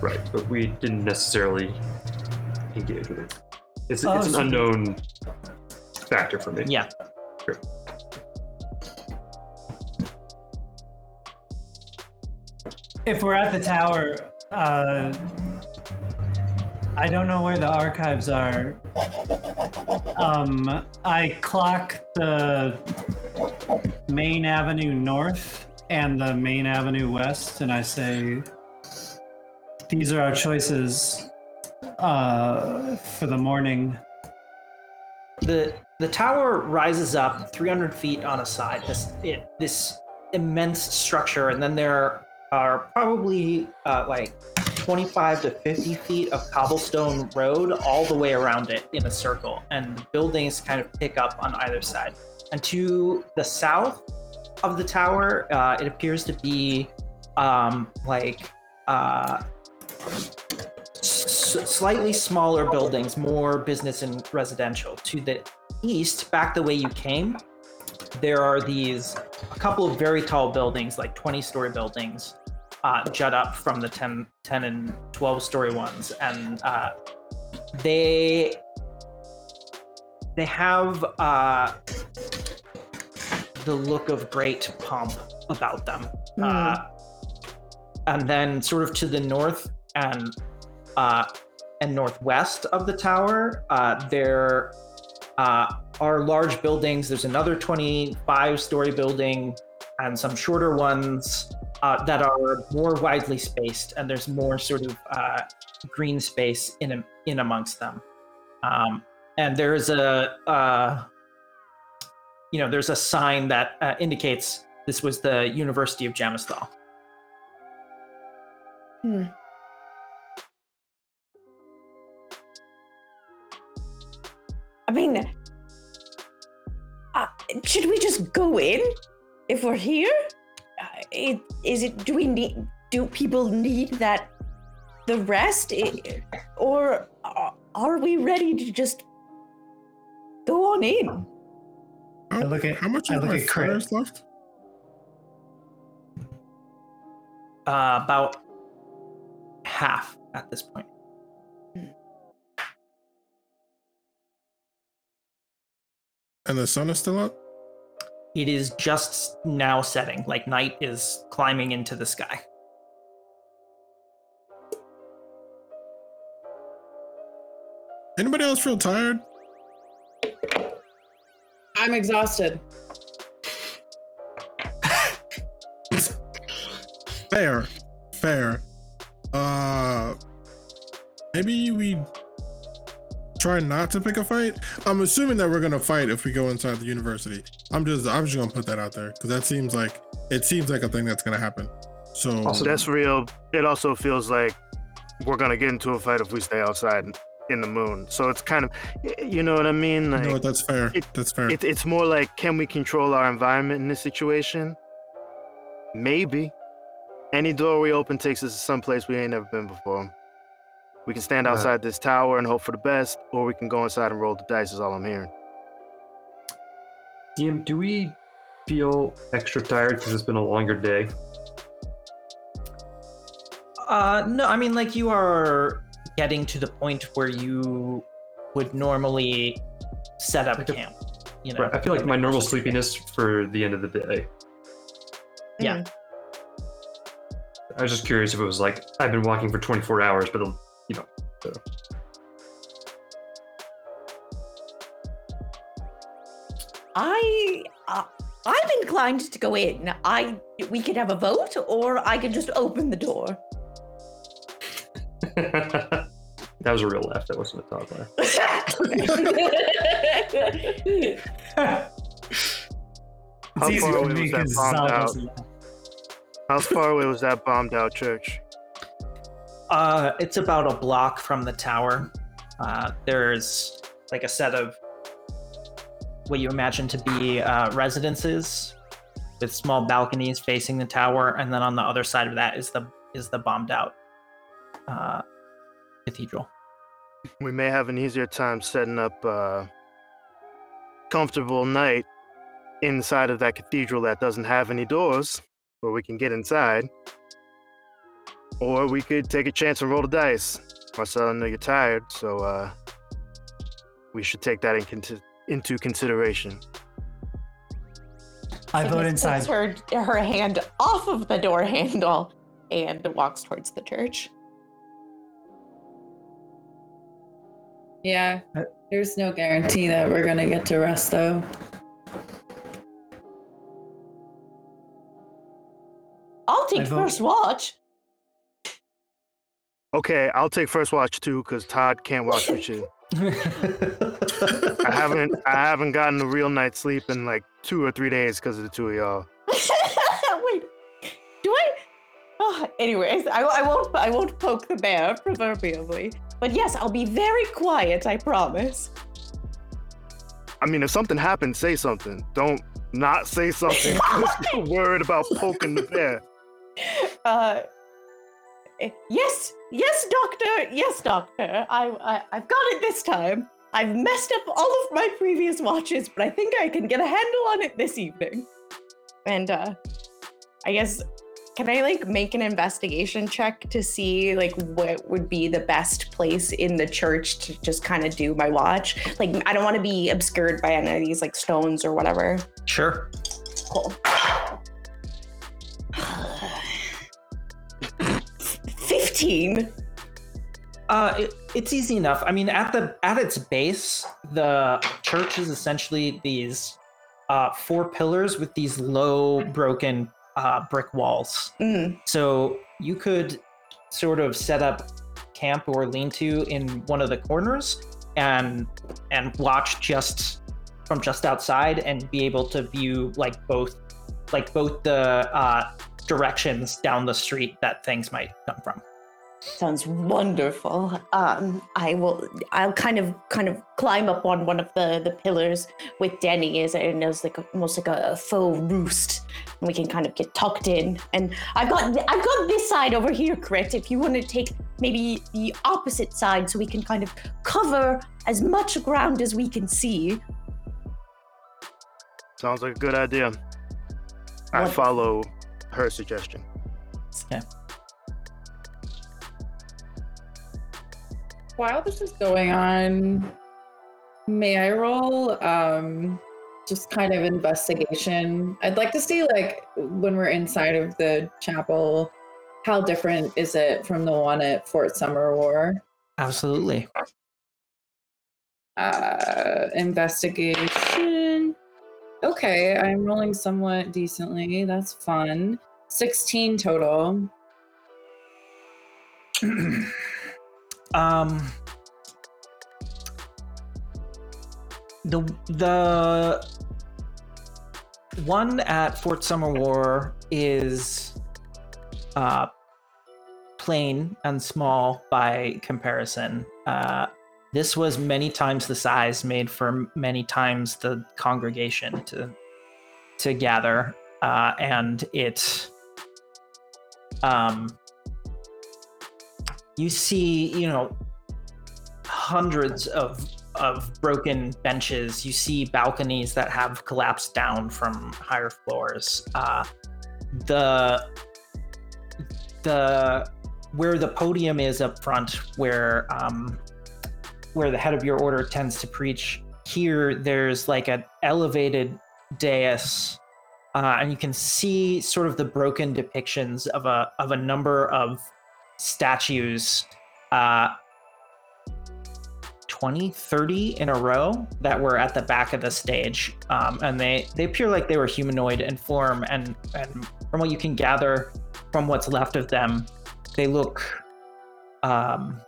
Right, but we didn't necessarily engage with it. It's, Oh, it's an so- unknown factor for me. Yeah. If we're at the tower, uh, I don't know where the archives are. Um, I clock the main avenue north and the main avenue west, and I say, "These are our choices uh, for the morning." the the tower rises up 300 feet on a side this it, this immense structure and then there are probably uh, like 25 to 50 feet of cobblestone road all the way around it in a circle and buildings kind of pick up on either side and to the south of the tower uh, it appears to be um, like uh, slightly smaller buildings, more business and residential. To the east, back the way you came, there are these a couple of very tall buildings, like 20 story buildings, uh, jut up from the 10, 10 and 12 story ones. And uh, they they have uh, the look of great pomp about them. Uh, and then sort of to the north and uh, and northwest of the tower, uh, there uh, are large buildings. There's another 25 story building and some shorter ones uh, that are more widely spaced, and there's more sort of uh, green space in in amongst them. Um, and there's a you know there's a sign that uh, indicates this was the University of Jamisthal. I should we just go in if we're here? Uh, it, is it? Do we need? Do people need that? The rest, I- or are- are we ready to just go on in? I look at- how much I look my at Crit. left? Uh, about half at this point. And the sun is still up? It is just now setting, like night is climbing into the sky. Anybody else feel tired? I'm exhausted. Fair. Fair. Uh maybe we try not to pick a fight. I'm assuming that we're gonna fight if we go inside the university. I'm just I'm just gonna put that out there because that seems like it seems like a thing that's gonna happen. So Also- That's real. It also feels like we're gonna get into a fight if we stay outside in the moon. So it's kind of, you know what I mean? Like, know that's fair. it- that's fair. it, it's more like, can we control our environment in this situation? Maybe. Any door we open takes us to some place we ain't never been before. We can stand outside this tower and hope for the best, or we can go inside and roll the dice. Is all I'm hearing. DM, do we feel extra tired because it's been a longer day? Uh, no, I mean, like you are getting to the point where you would normally set up Like a- camp. You know, Right. I feel like my normal sleepiness for the end of the day. Yeah. I was just curious if it was like I've been walking for 24 hours, but you know, so. I, uh, I'm inclined to go in. I, we could have a vote, or I could just open the door. [laughs] that was a real laugh. That wasn't a dog laugh. [laughs] How far away was that 'cause bombed out? How far away was that bombed out church? Uh, it's about a block from the tower. Uh, there's like a set of what you imagine to be uh, residences with small balconies facing the tower, and then on the other side of that is the is the bombed out uh, cathedral. We may have an easier time setting up a comfortable night inside of that cathedral that doesn't have any doors, where we can get inside. Or we could take a chance and roll the dice. Marcel, I know you're tired, so uh, we should take that in conti- into consideration. I vote inside. takes her her hand off of the door handle and walks towards the church. Yeah. Uh, There's no guarantee that we're gonna get to rest though. I'll take vote- first watch. Okay, I'll take first watch too, because Todd can't watch with you. I haven't I haven't gotten a real night's sleep in like two or three days because of the two of y'all. [laughs] Wait, do I? Oh, anyways, I, I won't. I won't poke the bear proverbially. But yes, I'll be very quiet. I promise. I mean, if something happens, say something. Don't not say something. [laughs] worried about poking the bear. Uh, yes, yes, doctor. Yes, doctor. I, I, I've got it this time. I've messed up all of my previous watches, but I think I can get a handle on it this evening. And uh, I guess can I like make an investigation check to see like what would be the best place in the church to just kind of do my watch? Like I don't want to be obscured by any of these like stones or whatever. sure. Cool. Fifteen. Uh, it, it's easy enough. I mean, at the at its base, the church is essentially these uh, four pillars with these low, broken uh, brick walls. Mm. So you could sort of set up camp or lean-to in one of the corners and and watch just from just outside and be able to view like both like both the uh, directions down the street that things might come from. Sounds wonderful. Um, I will. I'll kind of, kind of climb up on one of the the pillars with Denny, as it knows like almost like a, faux roost, and we can kind of get tucked in. And I've got, I've got this side over here, Crit. If you want to take maybe the opposite side, so we can kind of cover as much ground as we can see. Sounds like a good idea. I What- follow her suggestion. Yeah. While this is going on, may I roll um just kind of investigation? I'd like to see like when we're inside of the chapel, how different is it from the one at Fort Summer War? Absolutely. Uh investigation. Okay, I'm rolling somewhat decently. That's fun. 16 total. [clears throat] um the the one at Fort Summer War is uh plain and small by comparison. Uh this was many times the size made for many times the congregation to to gather uh and it um you see, you know, hundreds of of broken benches. You see balconies that have collapsed down from higher floors. Uh, the the where the podium is up front, where um, where the head of your order tends to preach. Here, there's like an elevated dais, uh, and you can see sort of the broken depictions of a of a number of statues uh 20 30 in a row that were at the back of the stage. Um and they they appear like they were humanoid in form and and from what you can gather from what's left of them they look um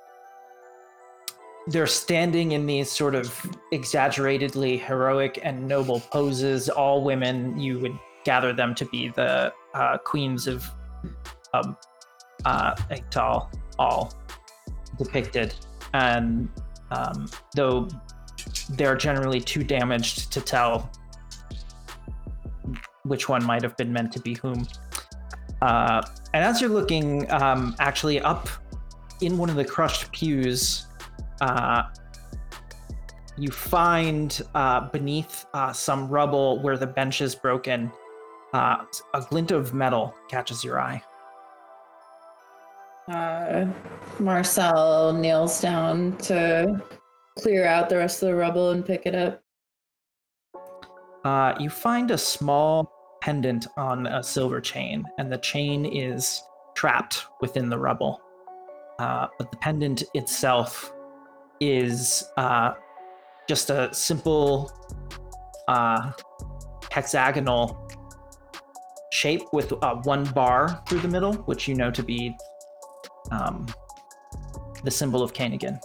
they're standing in these sort of exaggeratedly heroic and noble poses all women you would gather them to be the uh, queens of um, uh, all depicted, and um, though they're generally too damaged to tell which one might have been meant to be whom. Uh, and as you're looking, um, actually up in one of the crushed pews, uh, you find uh, beneath uh, some rubble where the bench is broken, uh, a glint of metal catches your eye. Uh, Marcel kneels down to clear out the rest of the rubble and pick it up. Uh, you find a small pendant on a silver chain, and the chain is trapped within the rubble. Uh, but the pendant itself is uh, just a simple uh, hexagonal shape with uh, one bar through the middle, which you know to be um, the symbol of Kanigan.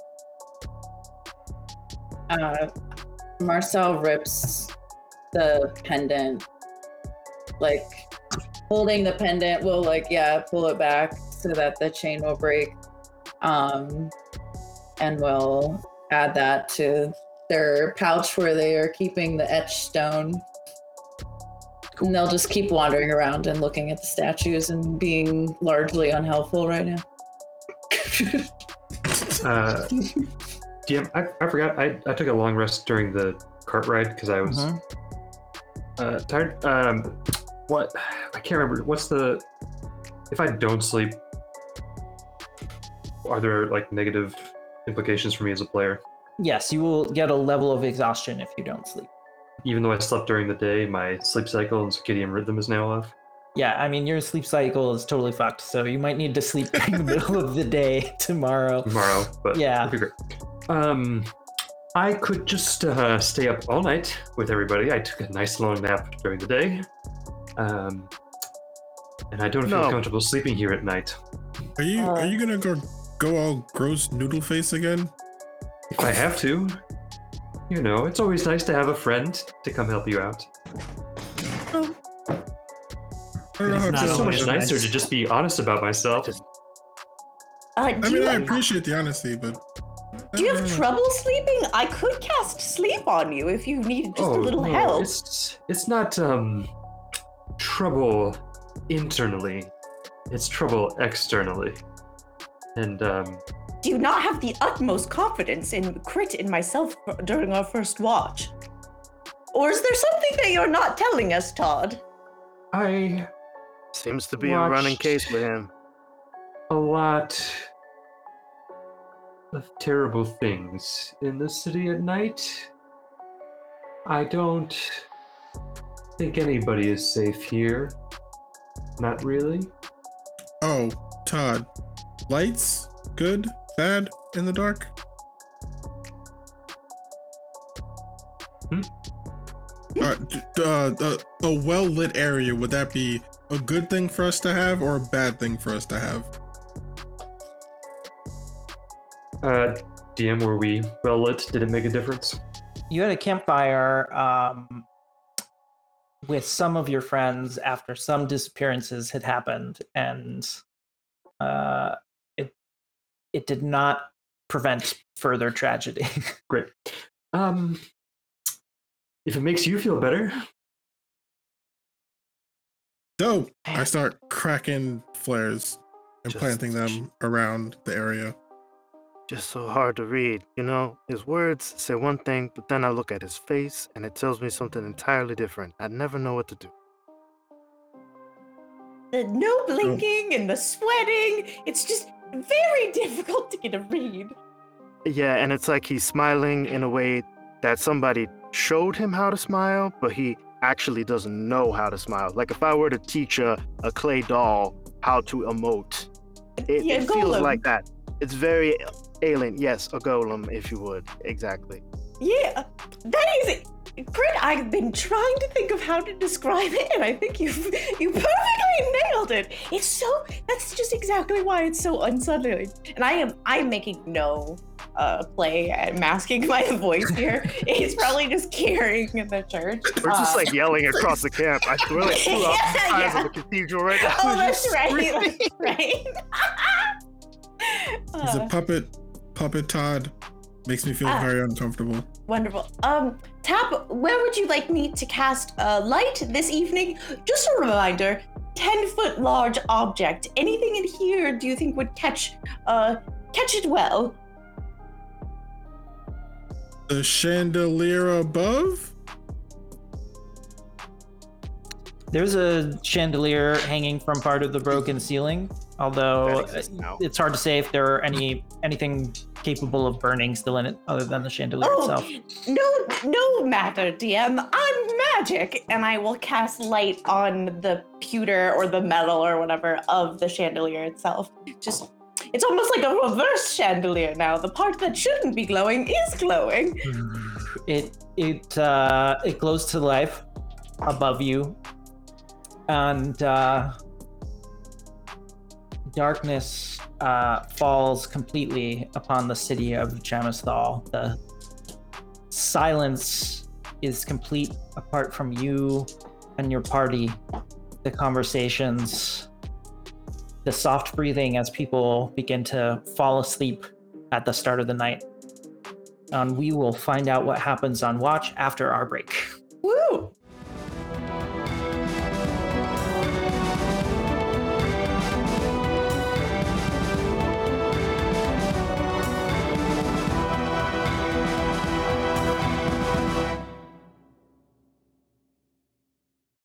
Uh, Marcel rips the pendant, like holding the pendant will like yeah pull it back so that the chain will break, um, and we'll add that to their pouch where they are keeping the etched stone. And they'll just keep wandering around and looking at the statues and being largely unhelpful right now. Uh, DM, I, I forgot. I, I took a long rest during the cart ride because I was Mhm. uh, tired. Um, what? I can't remember. What's the? If I don't sleep, are there like negative implications for me as a player? Yes, you will get a level of exhaustion if you don't sleep. Even though I slept during the day, my sleep cycle and circadian rhythm is now off. Yeah, I mean, your sleep cycle is totally fucked, so you might need to sleep in the middle of the day [laughs] tomorrow. tomorrow, but Yeah. be great. Um, I could just uh, stay up all night with everybody. I took a nice long nap during the day, um, and I don't feel No. comfortable sleeping here at night. Are you Uh, are you gonna go go all gross noodle face again? If I have to, you know, it's always nice to have a friend to come help you out. I don't know how It's to It's so much nicer that. to just be honest about myself. Just- Uh, I mean, you, I appreciate the honesty, but do you have trouble sleeping? I could cast sleep on you if you needed just a little no, help. It's it's not um trouble internally. It's trouble externally. And um Do you not have the utmost confidence in Crit and myself during our first watch? Or is there something that you're not telling us, Todd? I Seems to be a running case with him. a lot of terrible things in the city at night. I don't think anybody is safe here. Not really. Oh, Todd, lights good, bad in the dark. Hmm? Uh, d- d- uh, uh, a well lit area would that be a good thing for us to have or a bad thing for us to have? Uh DM were we well lit? Did it make a difference? You had a campfire um, with some of your friends after some disappearances had happened, and uh, it it did not prevent further tragedy. [laughs] Great. Um if it makes you feel better, Dope. I start cracking flares and Just- planting them around the area. Just so hard to read, you know? His words say one thing, but then I look at his face and it tells me something entirely different. I never know what to do. The no blinking and the sweating, it's just very [laughs] difficult to get a read. Yeah, and it's like he's smiling in a way that somebody showed him how to smile, but he actually doesn't know how to smile. Like if I were to teach a, a clay doll how to emote, it, Yeah, it feels like that. It's very alien. Yes, a golem, if you would. Exactly. Yeah, that is it. Crit, I've been trying to think of how to describe it, and I think you [laughs] you perfectly nailed it. It's so that's just exactly why it's so unsettling. And I am I'm making no uh play at masking my [laughs] voice here. He's probably just carrying in the church. We're just Uh, like yelling across the camp. I feel like throughout the Yeah, sides yeah. of the cathedral right now. Oh, that's right. screaming. That's [laughs] right. [laughs] He's a Uh, puppet, puppet Todd. Makes me feel Ah. very uncomfortable. Wonderful. Um, Tap, where would you like me to cast uh, light this evening? Just a reminder, 10 foot large object. Anything in here do you think would catch uh catch it well? The chandelier above? There's a chandelier hanging from part of the broken ceiling, although That exists now. it's hard to say if there are any anything capable of burning still in it other than the chandelier Oh, itself. no, no matter, DM. I'm magic, and I will cast light on the pewter or the metal or whatever of the chandelier itself. Just, it's almost like a reverse chandelier now. The part that shouldn't be glowing is glowing. It it uh, it glows to life above you, and uh, darkness uh, falls completely upon the city of Jamisthal. The silence is complete apart from you and your party. The conversations, the soft breathing as people begin to fall asleep at the start of the night and we will find out what happens on watch after our break.